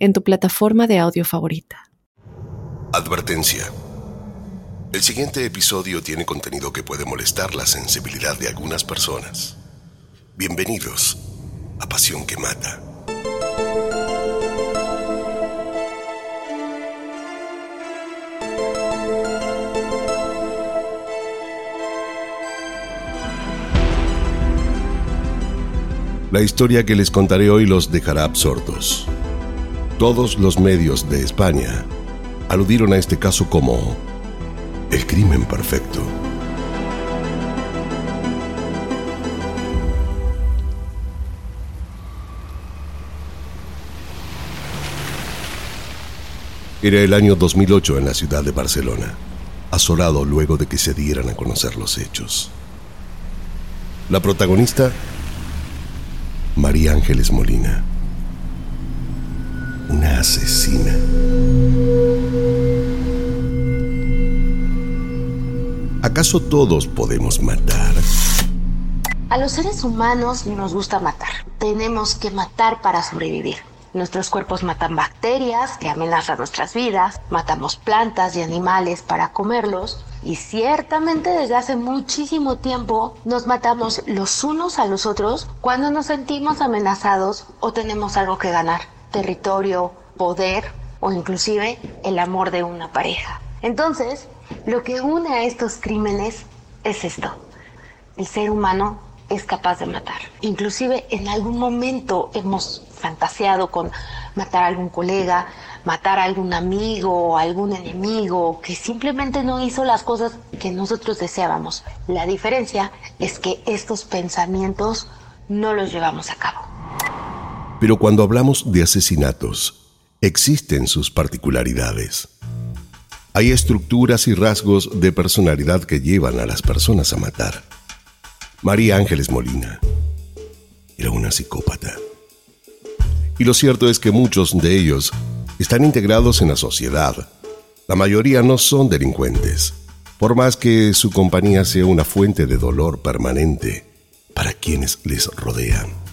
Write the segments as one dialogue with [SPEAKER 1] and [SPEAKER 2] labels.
[SPEAKER 1] en tu plataforma de audio favorita.
[SPEAKER 2] Advertencia. El siguiente episodio tiene contenido que puede molestar la sensibilidad de algunas personas. Bienvenidos a Pasión que Mata. La historia que les contaré hoy los dejará absortos. Todos los medios de España aludieron a este caso como el crimen perfecto. Era el año 2008 en la ciudad de Barcelona, asolado luego de que se dieran a conocer los hechos. La protagonista María Ángeles Molina. Una asesina. ¿Acaso todos podemos matar?
[SPEAKER 3] A los seres humanos nos gusta matar. Tenemos que matar para sobrevivir. Nuestros cuerpos matan bacterias que amenazan nuestras vidas, matamos plantas y animales para comerlos y ciertamente desde hace muchísimo tiempo nos matamos los unos a los otros cuando nos sentimos amenazados o tenemos algo que ganar, territorio, poder o inclusive el amor de una pareja. Entonces, lo que une a estos crímenes es esto. El ser humano es capaz de matar. Inclusive en algún momento hemos fantaseado con matar a algún colega, matar a algún amigo o algún enemigo que simplemente no hizo las cosas que nosotros deseábamos. La diferencia es que estos pensamientos no los llevamos a cabo.
[SPEAKER 2] Pero cuando hablamos de asesinatos, existen sus particularidades. Hay estructuras y rasgos de personalidad que llevan a las personas a matar. María Ángeles Molina era una psicópata. Y lo cierto es que muchos de ellos están integrados en la sociedad. La mayoría no son delincuentes, por más que su compañía sea una fuente de dolor permanente para quienes les rodean.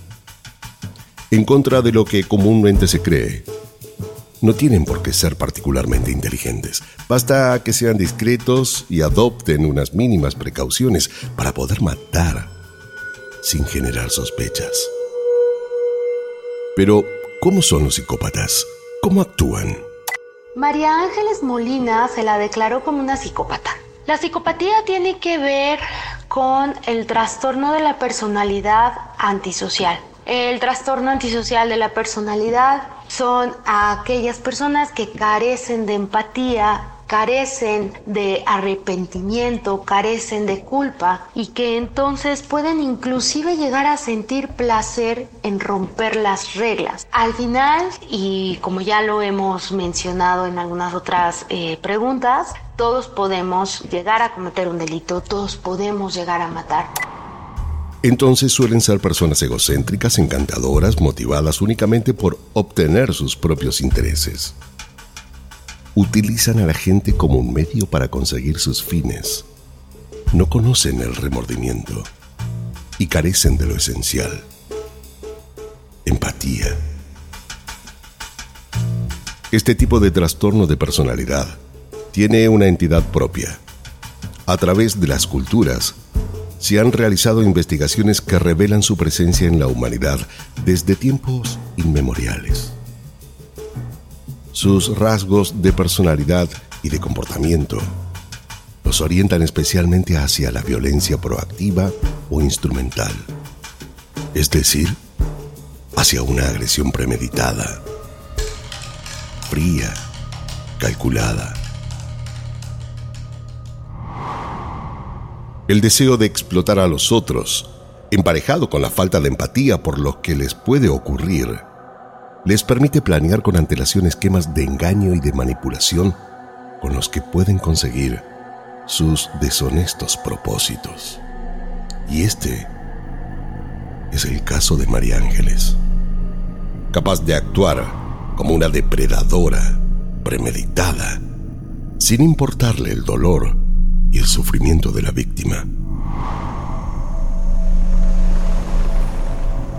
[SPEAKER 2] En contra de lo que comúnmente se cree, no tienen por qué ser particularmente inteligentes. Basta que sean discretos y adopten unas mínimas precauciones para poder matar sin generar sospechas. Pero, ¿cómo son los psicópatas? ¿Cómo actúan?
[SPEAKER 3] María Ángeles Molina se la declaró como una psicópata. La psicopatía tiene que ver con el trastorno de la personalidad antisocial. El trastorno antisocial de la personalidad son aquellas personas que carecen de empatía, carecen de arrepentimiento, carecen de culpa y que entonces pueden inclusive llegar a sentir placer en romper las reglas. Al final, y como ya lo hemos mencionado en algunas otras eh, preguntas, todos podemos llegar a cometer un delito, todos podemos llegar a matar.
[SPEAKER 2] Entonces suelen ser personas egocéntricas, encantadoras, motivadas únicamente por obtener sus propios intereses. Utilizan a la gente como un medio para conseguir sus fines. No conocen el remordimiento y carecen de lo esencial. Empatía. Este tipo de trastorno de personalidad tiene una entidad propia. A través de las culturas, se han realizado investigaciones que revelan su presencia en la humanidad desde tiempos inmemoriales. Sus rasgos de personalidad y de comportamiento los orientan especialmente hacia la violencia proactiva o instrumental, es decir, hacia una agresión premeditada, fría, calculada El deseo de explotar a los otros, emparejado con la falta de empatía por lo que les puede ocurrir, les permite planear con antelación esquemas de engaño y de manipulación con los que pueden conseguir sus deshonestos propósitos. Y este es el caso de María Ángeles, capaz de actuar como una depredadora premeditada, sin importarle el dolor y el sufrimiento de la víctima.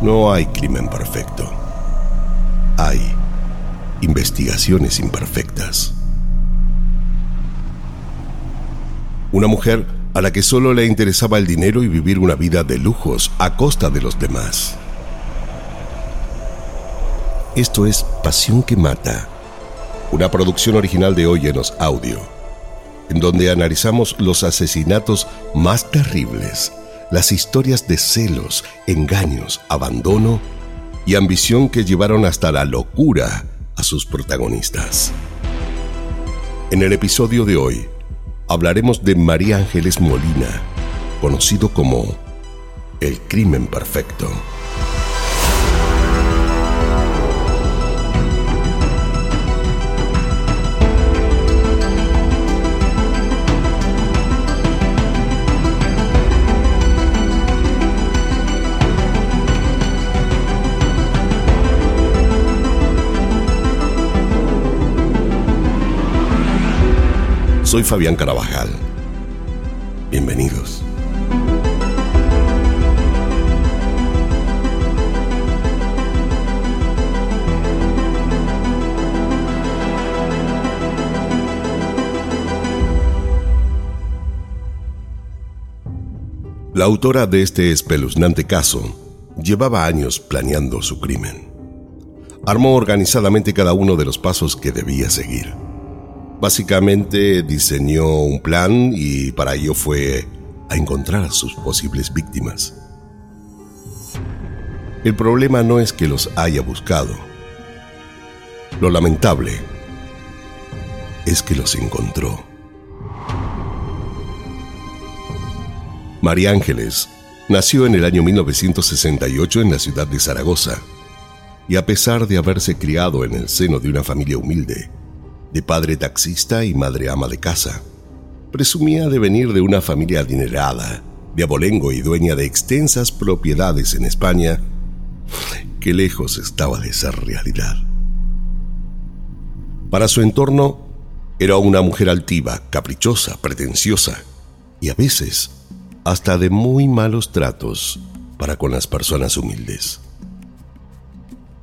[SPEAKER 2] No hay crimen perfecto. Hay investigaciones imperfectas. Una mujer a la que solo le interesaba el dinero y vivir una vida de lujos a costa de los demás. Esto es Pasión que Mata, una producción original de Óyenos Audio, en donde analizamos los asesinatos más terribles, las historias de celos, engaños, abandono y ambición que llevaron hasta la locura a sus protagonistas. En el episodio de hoy, hablaremos de María Ángeles Molina, conocido como el crimen perfecto. Soy Fabián Carabajal. Bienvenidos. La autora de este espeluznante caso llevaba años planeando su crimen. Armó organizadamente cada uno de los pasos que debía seguir Básicamente diseñó un plan y para ello fue a encontrar a sus posibles víctimas. El problema no es que los haya buscado. Lo lamentable es que los encontró. María Ángeles nació en el año 1968 en la ciudad de Zaragoza y a pesar de haberse criado en el seno de una familia humilde, de padre taxista y madre ama de casa. Presumía de venir de una familia adinerada, de abolengo y dueña de extensas propiedades en España, que lejos estaba de ser realidad. Para su entorno, era una mujer altiva, caprichosa, pretenciosa y a veces hasta de muy malos tratos para con las personas humildes.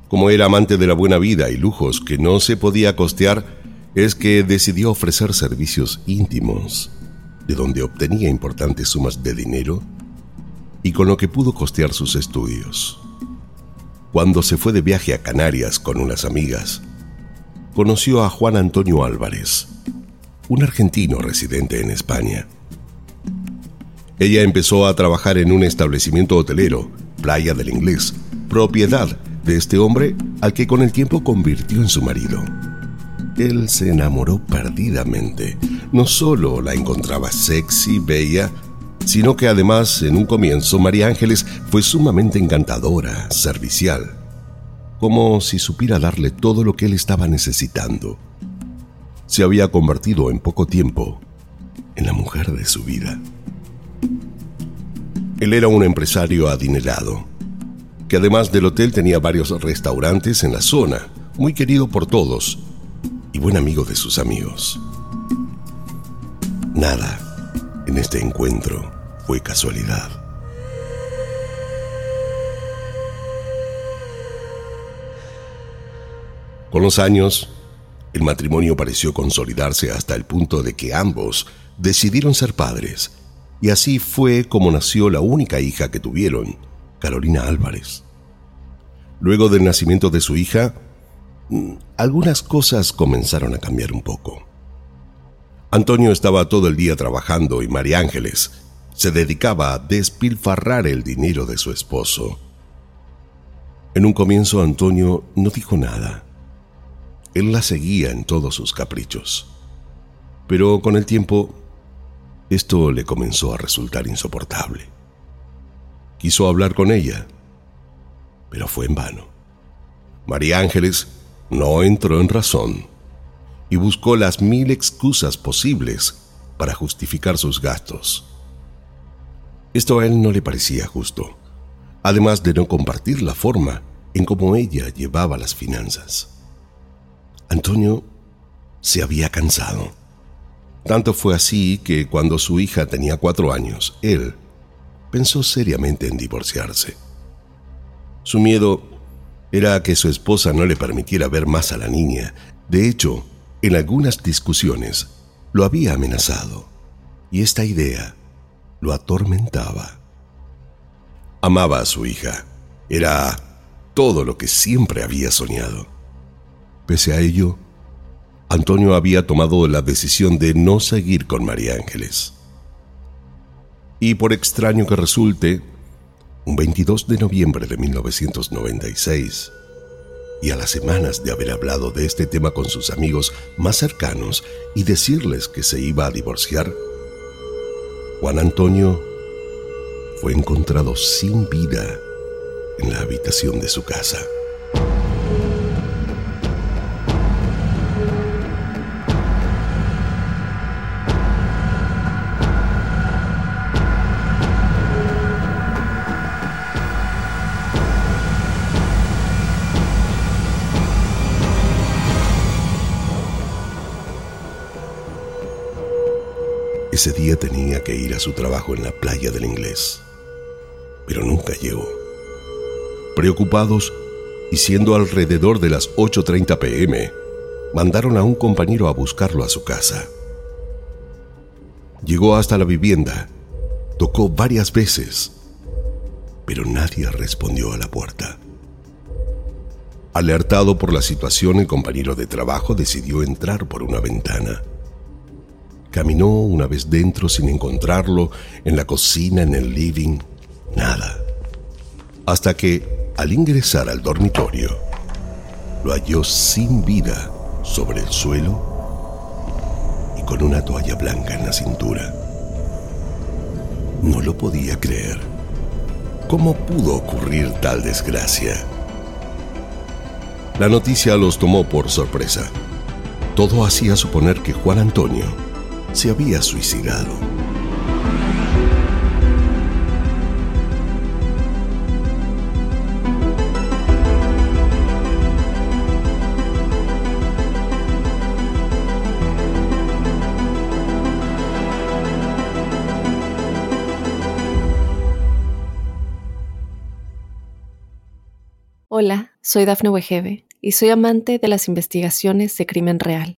[SPEAKER 2] Como era amante de la buena vida y lujos que no se podía costear, es que decidió ofrecer servicios íntimos, de donde obtenía importantes sumas de dinero y con lo que pudo costear sus estudios. Cuando se fue de viaje a Canarias con unas amigas, conoció a Juan Antonio Álvarez, un argentino residente en España. Ella empezó a trabajar en un establecimiento hotelero, Playa del Inglés, propiedad de este hombre al que con el tiempo convirtió en su marido él se enamoró perdidamente. No solo la encontraba sexy, bella, sino que además en un comienzo María Ángeles fue sumamente encantadora, servicial, como si supiera darle todo lo que él estaba necesitando. Se había convertido en poco tiempo en la mujer de su vida. Él era un empresario adinerado, que además del hotel tenía varios restaurantes en la zona, muy querido por todos, y buen amigo de sus amigos. Nada en este encuentro fue casualidad. Con los años, el matrimonio pareció consolidarse hasta el punto de que ambos decidieron ser padres, y así fue como nació la única hija que tuvieron, Carolina Álvarez. Luego del nacimiento de su hija, algunas cosas comenzaron a cambiar un poco. Antonio estaba todo el día trabajando y María Ángeles se dedicaba a despilfarrar el dinero de su esposo. En un comienzo Antonio no dijo nada. Él la seguía en todos sus caprichos. Pero con el tiempo, esto le comenzó a resultar insoportable. Quiso hablar con ella, pero fue en vano. María Ángeles no entró en razón y buscó las mil excusas posibles para justificar sus gastos. Esto a él no le parecía justo, además de no compartir la forma en cómo ella llevaba las finanzas. Antonio se había cansado. Tanto fue así que cuando su hija tenía cuatro años, él pensó seriamente en divorciarse. Su miedo era que su esposa no le permitiera ver más a la niña. De hecho, en algunas discusiones lo había amenazado y esta idea lo atormentaba. Amaba a su hija. Era todo lo que siempre había soñado. Pese a ello, Antonio había tomado la decisión de no seguir con María Ángeles. Y por extraño que resulte, un 22 de noviembre de 1996, y a las semanas de haber hablado de este tema con sus amigos más cercanos y decirles que se iba a divorciar, Juan Antonio fue encontrado sin vida en la habitación de su casa. Ese día tenía que ir a su trabajo en la playa del inglés, pero nunca llegó. Preocupados y siendo alrededor de las 8.30 pm, mandaron a un compañero a buscarlo a su casa. Llegó hasta la vivienda, tocó varias veces, pero nadie respondió a la puerta. Alertado por la situación, el compañero de trabajo decidió entrar por una ventana. Caminó una vez dentro sin encontrarlo, en la cocina, en el living, nada. Hasta que, al ingresar al dormitorio, lo halló sin vida sobre el suelo y con una toalla blanca en la cintura. No lo podía creer. ¿Cómo pudo ocurrir tal desgracia? La noticia los tomó por sorpresa. Todo hacía suponer que Juan Antonio se había suicidado.
[SPEAKER 1] Hola, soy Dafne Wegebe y soy amante de las investigaciones de crimen real.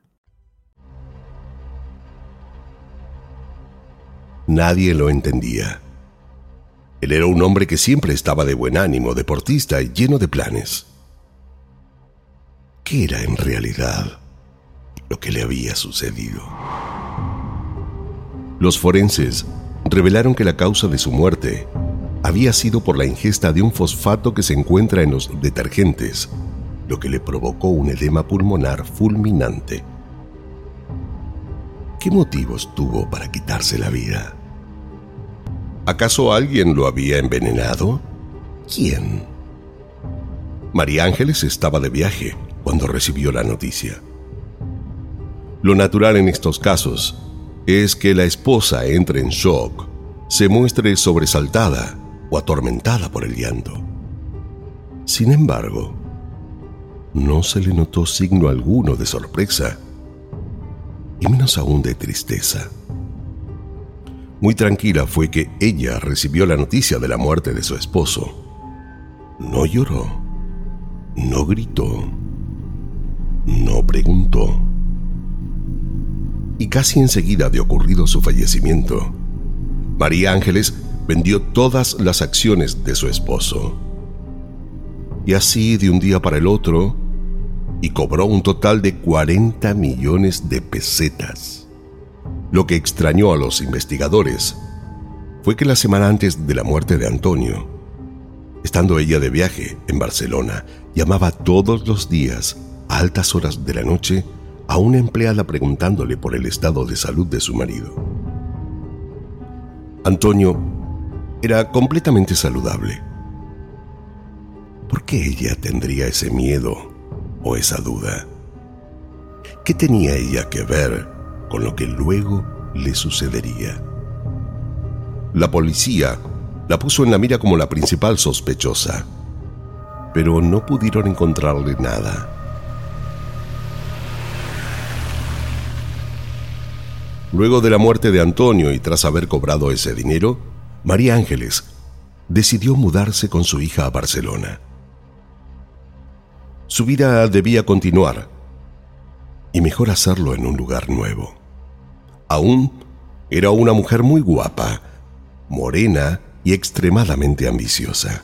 [SPEAKER 2] Nadie lo entendía. Él era un hombre que siempre estaba de buen ánimo, deportista y lleno de planes. ¿Qué era en realidad lo que le había sucedido? Los forenses revelaron que la causa de su muerte había sido por la ingesta de un fosfato que se encuentra en los detergentes, lo que le provocó un edema pulmonar fulminante. ¿Qué motivos tuvo para quitarse la vida? ¿Acaso alguien lo había envenenado? ¿Quién? María Ángeles estaba de viaje cuando recibió la noticia. Lo natural en estos casos es que la esposa entre en shock, se muestre sobresaltada o atormentada por el llanto. Sin embargo, no se le notó signo alguno de sorpresa, y menos aún de tristeza. Muy tranquila fue que ella recibió la noticia de la muerte de su esposo. No lloró, no gritó, no preguntó. Y casi enseguida de ocurrido su fallecimiento, María Ángeles vendió todas las acciones de su esposo. Y así, de un día para el otro, y cobró un total de 40 millones de pesetas. Lo que extrañó a los investigadores fue que la semana antes de la muerte de Antonio, estando ella de viaje en Barcelona, llamaba todos los días a altas horas de la noche a una empleada preguntándole por el estado de salud de su marido. Antonio era completamente saludable. ¿Por qué ella tendría ese miedo o esa duda? ¿Qué tenía ella que ver con lo que luego le sucedería? La policía la puso en la mira como la principal sospechosa, pero no pudieron encontrarle nada. Luego de la muerte de Antonio y tras haber cobrado ese dinero, María Ángeles decidió mudarse con su hija a Barcelona. Su vida debía continuar y mejor hacerlo en un lugar nuevo. Aún era una mujer muy guapa, morena y extremadamente ambiciosa.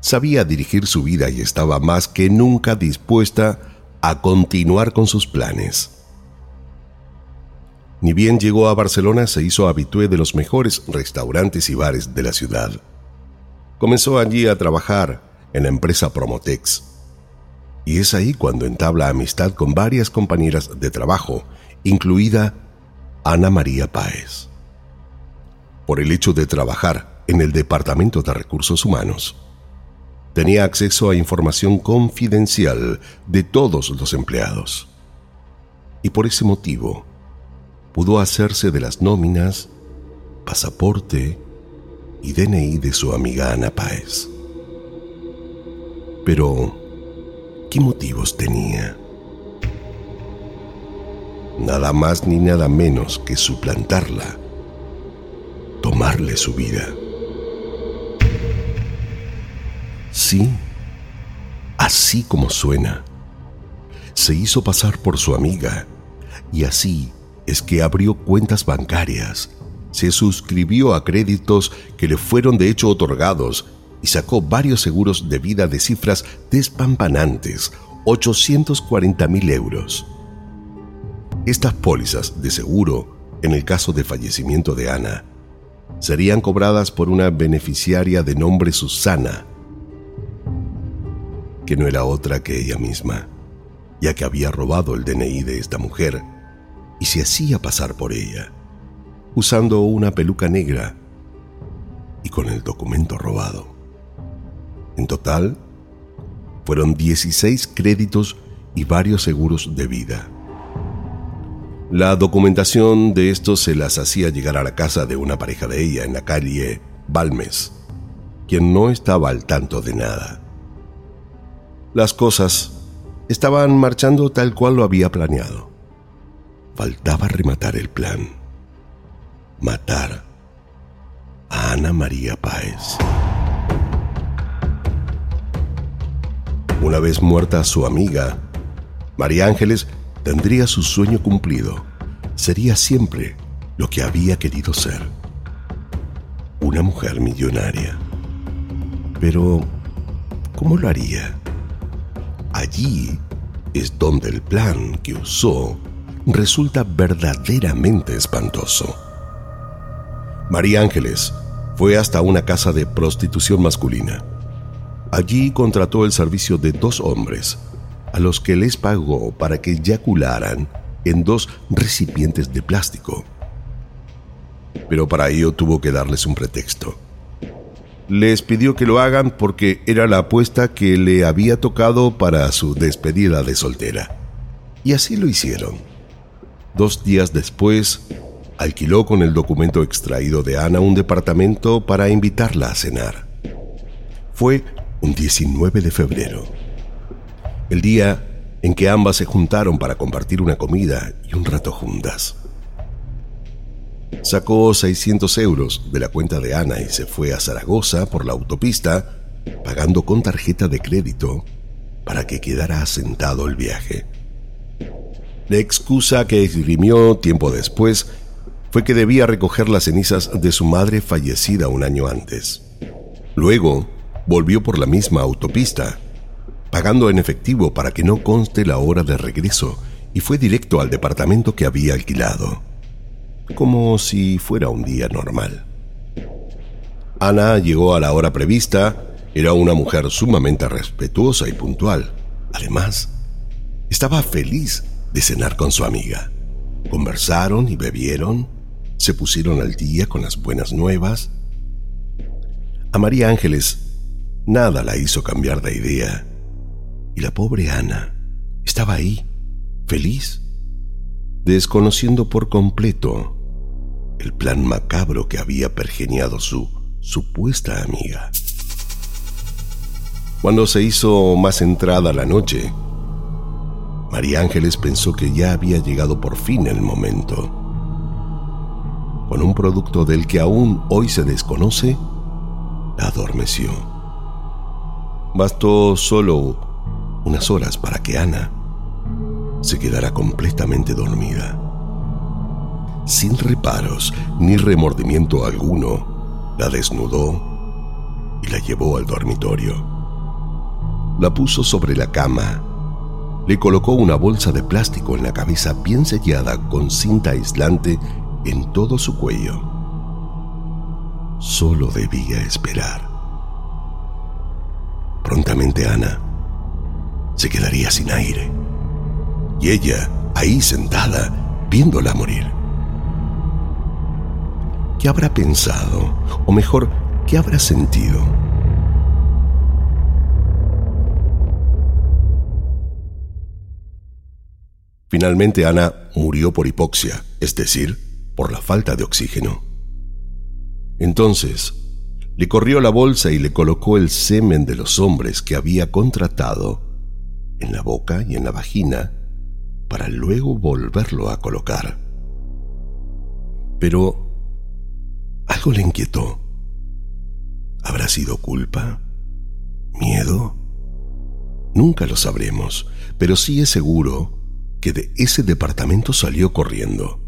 [SPEAKER 2] Sabía dirigir su vida y estaba más que nunca dispuesta a continuar con sus planes. Ni bien llegó a Barcelona, se hizo habitué de los mejores restaurantes y bares de la ciudad. Comenzó allí a trabajar en la empresa Promotex. Y es ahí cuando entabla amistad con varias compañeras de trabajo, incluida Ana María Páez. Por el hecho de trabajar en el Departamento de Recursos Humanos, tenía acceso a información confidencial de todos los empleados. Y por ese motivo, pudo hacerse de las nóminas, pasaporte y DNI de su amiga Ana Páez. Pero, ¿qué motivos tenía? Nada más ni nada menos que suplantarla, tomarle su vida. Sí, así como suena, se hizo pasar por su amiga y así es que abrió cuentas bancarias, se suscribió a créditos que le fueron de hecho otorgados y sacó varios seguros de vida de cifras despampanantes, 840 mil euros. Estas pólizas de seguro, en el caso de fallecimiento de Ana, serían cobradas por una beneficiaria de nombre Susana, que no era otra que ella misma, ya que había robado el DNI de esta mujer y se hacía pasar por ella, usando una peluca negra y con el documento robado. En total, fueron 16 créditos y varios seguros de vida. La documentación de estos se las hacía llegar a la casa de una pareja de ella en la calle Balmes, quien no estaba al tanto de nada. Las cosas estaban marchando tal cual lo había planeado. Faltaba rematar el plan. Matar a Ana María Páez. Una vez muerta su amiga, María Ángeles tendría su sueño cumplido. Sería siempre lo que había querido ser. Una mujer millonaria. Pero, ¿cómo lo haría? Allí es donde el plan que usó resulta verdaderamente espantoso. María Ángeles fue hasta una casa de prostitución masculina. Allí contrató el servicio de dos hombres, a los que les pagó para que eyacularan en dos recipientes de plástico. Pero para ello tuvo que darles un pretexto. Les pidió que lo hagan porque era la apuesta que le había tocado para su despedida de soltera. Y así lo hicieron. Dos días después, alquiló con el documento extraído de Ana un departamento para invitarla a cenar. Fue un 19 de febrero, el día en que ambas se juntaron para compartir una comida y un rato juntas. Sacó 600 euros de la cuenta de Ana y se fue a Zaragoza por la autopista, pagando con tarjeta de crédito para que quedara asentado el viaje. La excusa que esgrimió tiempo después fue que debía recoger las cenizas de su madre fallecida un año antes. Luego, volvió por la misma autopista, pagando en efectivo para que no conste la hora de regreso, y fue directo al departamento que había alquilado, como si fuera un día normal. Ana llegó a la hora prevista, era una mujer sumamente respetuosa y puntual. Además, estaba feliz de cenar con su amiga. Conversaron y bebieron, se pusieron al día con las buenas nuevas. A María Ángeles nada la hizo cambiar de idea. Y la pobre Ana estaba ahí, feliz, desconociendo por completo el plan macabro que había pergeniado su supuesta amiga. Cuando se hizo más entrada la noche, María Ángeles pensó que ya había llegado por fin el momento. Con un producto del que aún hoy se desconoce, la adormeció. Bastó solo unas horas para que Ana se quedara completamente dormida. Sin reparos ni remordimiento alguno, la desnudó y la llevó al dormitorio. La puso sobre la cama le colocó una bolsa de plástico en la cabeza bien sellada con cinta aislante en todo su cuello. Solo debía esperar. Prontamente Ana se quedaría sin aire. Y ella, ahí sentada, viéndola morir. ¿Qué habrá pensado? O mejor, ¿qué habrá sentido? Finalmente Ana murió por hipoxia, es decir, por la falta de oxígeno. Entonces, le corrió la bolsa y le colocó el semen de los hombres que había contratado en la boca y en la vagina para luego volverlo a colocar. Pero algo le inquietó. ¿Habrá sido culpa? ¿Miedo? Nunca lo sabremos, pero sí es seguro que de ese departamento salió corriendo.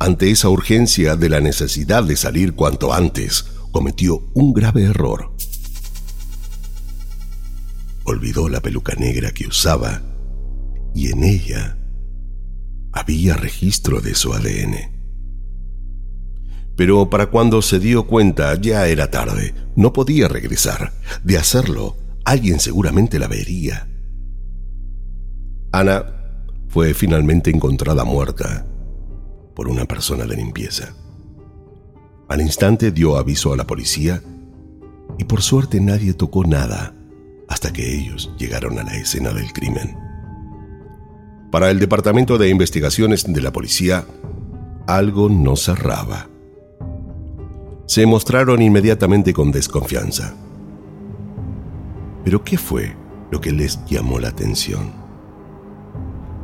[SPEAKER 2] Ante esa urgencia de la necesidad de salir cuanto antes, cometió un grave error. Olvidó la peluca negra que usaba y en ella había registro de su ADN. Pero para cuando se dio cuenta ya era tarde, no podía regresar. De hacerlo, alguien seguramente la vería. Ana fue finalmente encontrada muerta por una persona de limpieza. Al instante dio aviso a la policía y por suerte nadie tocó nada hasta que ellos llegaron a la escena del crimen. Para el Departamento de Investigaciones de la Policía, algo no cerraba. Se mostraron inmediatamente con desconfianza. Pero ¿qué fue lo que les llamó la atención?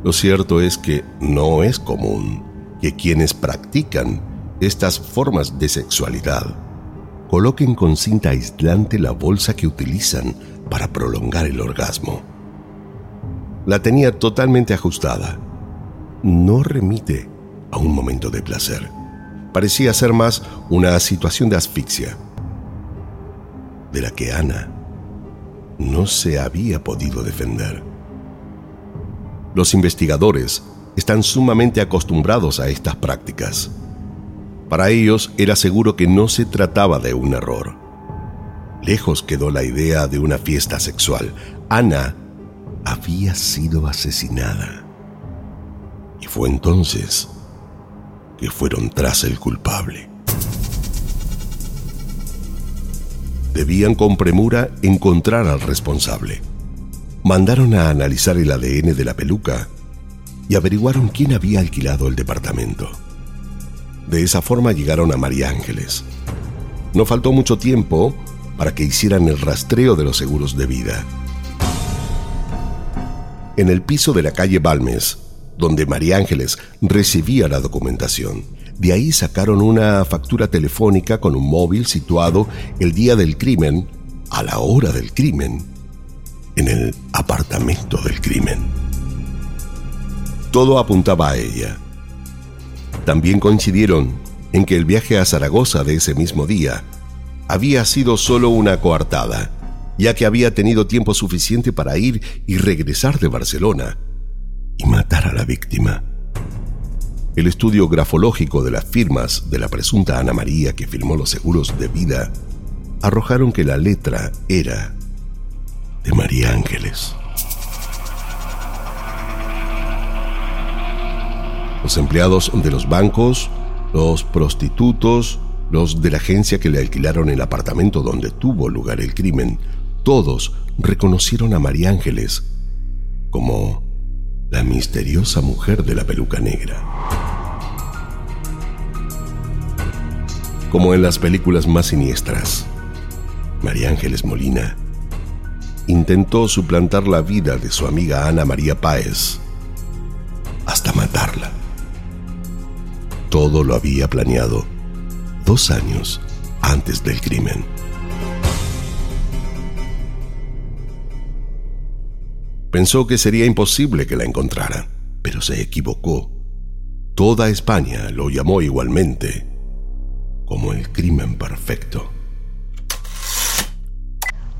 [SPEAKER 2] Lo cierto es que no es común que quienes practican estas formas de sexualidad coloquen con cinta aislante la bolsa que utilizan para prolongar el orgasmo. La tenía totalmente ajustada. No remite a un momento de placer. Parecía ser más una situación de asfixia, de la que Ana no se había podido defender. Los investigadores están sumamente acostumbrados a estas prácticas. Para ellos era seguro que no se trataba de un error. Lejos quedó la idea de una fiesta sexual. Ana había sido asesinada. Y fue entonces que fueron tras el culpable. Debían con premura encontrar al responsable mandaron a analizar el ADN de la peluca y averiguaron quién había alquilado el departamento. De esa forma llegaron a María Ángeles. No faltó mucho tiempo para que hicieran el rastreo de los seguros de vida. En el piso de la calle Balmes, donde María Ángeles recibía la documentación, de ahí sacaron una factura telefónica con un móvil situado el día del crimen, a la hora del crimen, en el apartamento del crimen. Todo apuntaba a ella. También coincidieron en que el viaje a Zaragoza de ese mismo día había sido solo una coartada ya que había tenido tiempo suficiente para ir y regresar de Barcelona y matar a la víctima. El estudio grafológico de las firmas de la presunta Ana María que firmó los seguros de vida arrojaron que la letra era de María Ángeles. Los empleados de los bancos, los prostitutos, los de la agencia que le alquilaron el apartamento donde tuvo lugar el crimen, todos reconocieron a María Ángeles como la misteriosa mujer de la peluca negra. Como en las películas más siniestras, María Ángeles Molina intentó suplantar la vida de su amiga Ana María Páez hasta matarla. Todo lo había planeado dos años antes del crimen. Pensó que sería imposible que la encontrara, pero se equivocó. Toda España lo llamó igualmente como el crimen perfecto.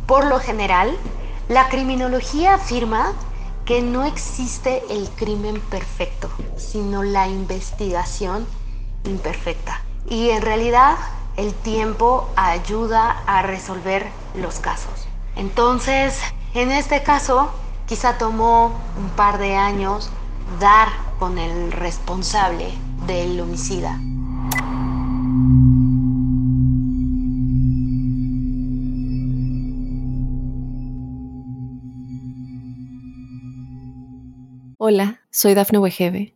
[SPEAKER 3] Por lo general, la criminología afirma que no existe el crimen perfecto, sino la investigación imperfecta. Y en realidad el tiempo ayuda a resolver los casos. Entonces, en este caso, quizá tomó un par de años dar con el responsable del homicida.
[SPEAKER 1] Hola, soy Dafne Wegebe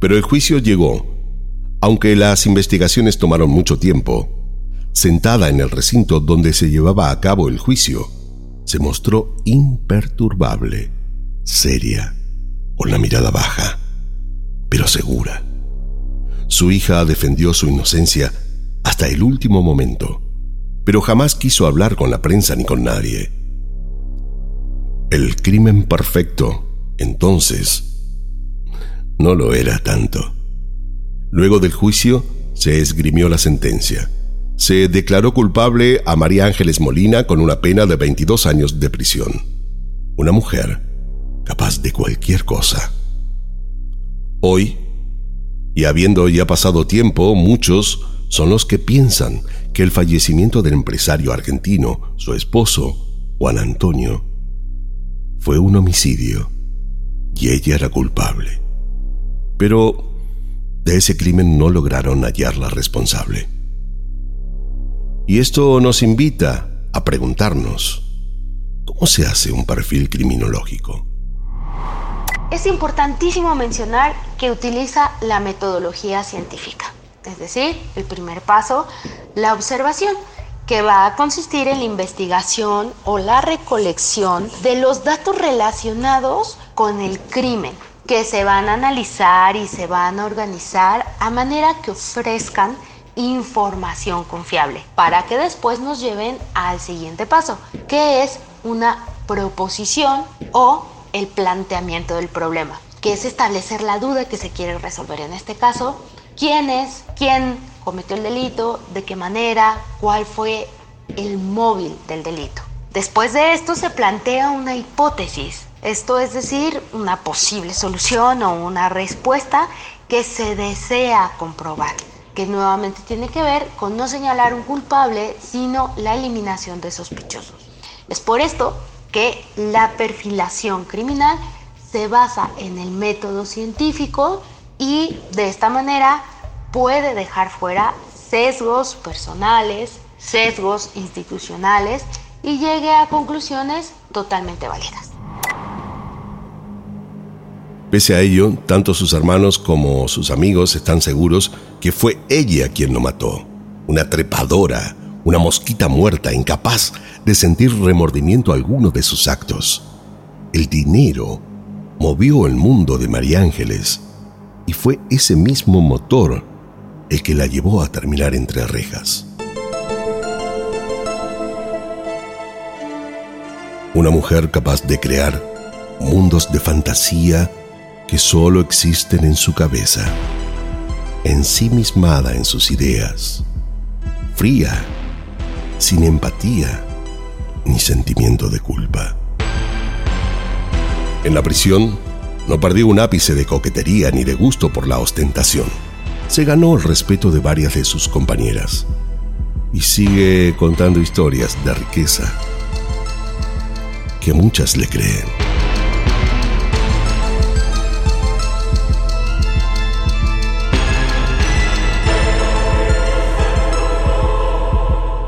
[SPEAKER 2] Pero el juicio llegó. Aunque las investigaciones tomaron mucho tiempo, sentada en el recinto donde se llevaba a cabo el juicio, se mostró imperturbable, seria, con la mirada baja, pero segura. Su hija defendió su inocencia hasta el último momento, pero jamás quiso hablar con la prensa ni con nadie. El crimen perfecto, entonces, no lo era tanto. Luego del juicio, se esgrimió la sentencia. Se declaró culpable a María Ángeles Molina con una pena de 22 años de prisión. Una mujer capaz de cualquier cosa. Hoy, y habiendo ya pasado tiempo, muchos son los que piensan que el fallecimiento del empresario argentino, su esposo, Juan Antonio, fue un homicidio y ella era culpable. Pero de ese crimen no lograron hallarla responsable. Y esto nos invita a preguntarnos, ¿cómo se hace un perfil criminológico?
[SPEAKER 3] Es importantísimo mencionar que utiliza la metodología científica, es decir, el primer paso, la observación que va a consistir en la investigación o la recolección de los datos relacionados con el crimen que se van a analizar y se van a organizar a manera que ofrezcan información confiable para que después nos lleven al siguiente paso, que es una proposición o el planteamiento del problema, que es establecer la duda que se quiere resolver. En este caso, quién es, quién cometió el delito, de qué manera, cuál fue el móvil del delito. Después de esto se plantea una hipótesis, esto es decir, una posible solución o una respuesta que se desea comprobar, que nuevamente tiene que ver con no señalar un culpable, sino la eliminación de sospechosos. Es por esto que la perfilación criminal se basa en el método científico y de esta manera puede dejar fuera sesgos personales, sesgos institucionales y llegue a conclusiones totalmente válidas.
[SPEAKER 2] Pese a ello, tanto sus hermanos como sus amigos están seguros que fue ella quien lo mató, una trepadora, una mosquita muerta incapaz de sentir remordimiento alguno de sus actos. El dinero movió el mundo de María Ángeles y fue ese mismo motor el que la llevó a terminar entre rejas. Una mujer capaz de crear mundos de fantasía que solo existen en su cabeza, ensimismada en sus ideas, fría, sin empatía ni sentimiento de culpa. En la prisión no perdió un ápice de coquetería ni de gusto por la ostentación. Se ganó el respeto de varias de sus compañeras y sigue contando historias de riqueza que muchas le creen.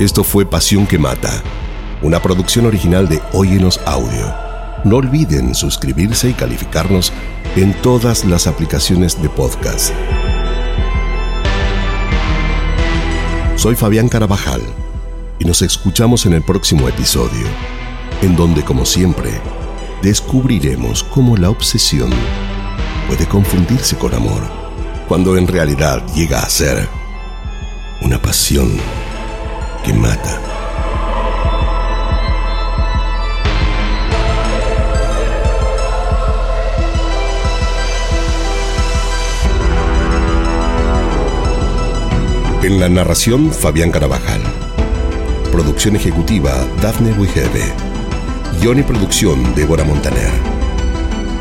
[SPEAKER 2] Esto fue Pasión que Mata, una producción original de Óyenos Audio. No olviden suscribirse y calificarnos en todas las aplicaciones de podcast. Soy Fabián Carabajal y nos escuchamos en el próximo episodio, en donde, como siempre, descubriremos cómo la obsesión puede confundirse con amor, cuando en realidad llega a ser una pasión que mata. En la narración, Fabián Carabajal. Producción ejecutiva, Dafne Wigebe. Guión y producción, Débora Montaner.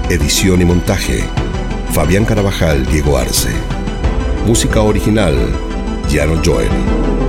[SPEAKER 2] Edición y montaje, Fabián Carabajal, Diego Arce. Música original, Jano Joel.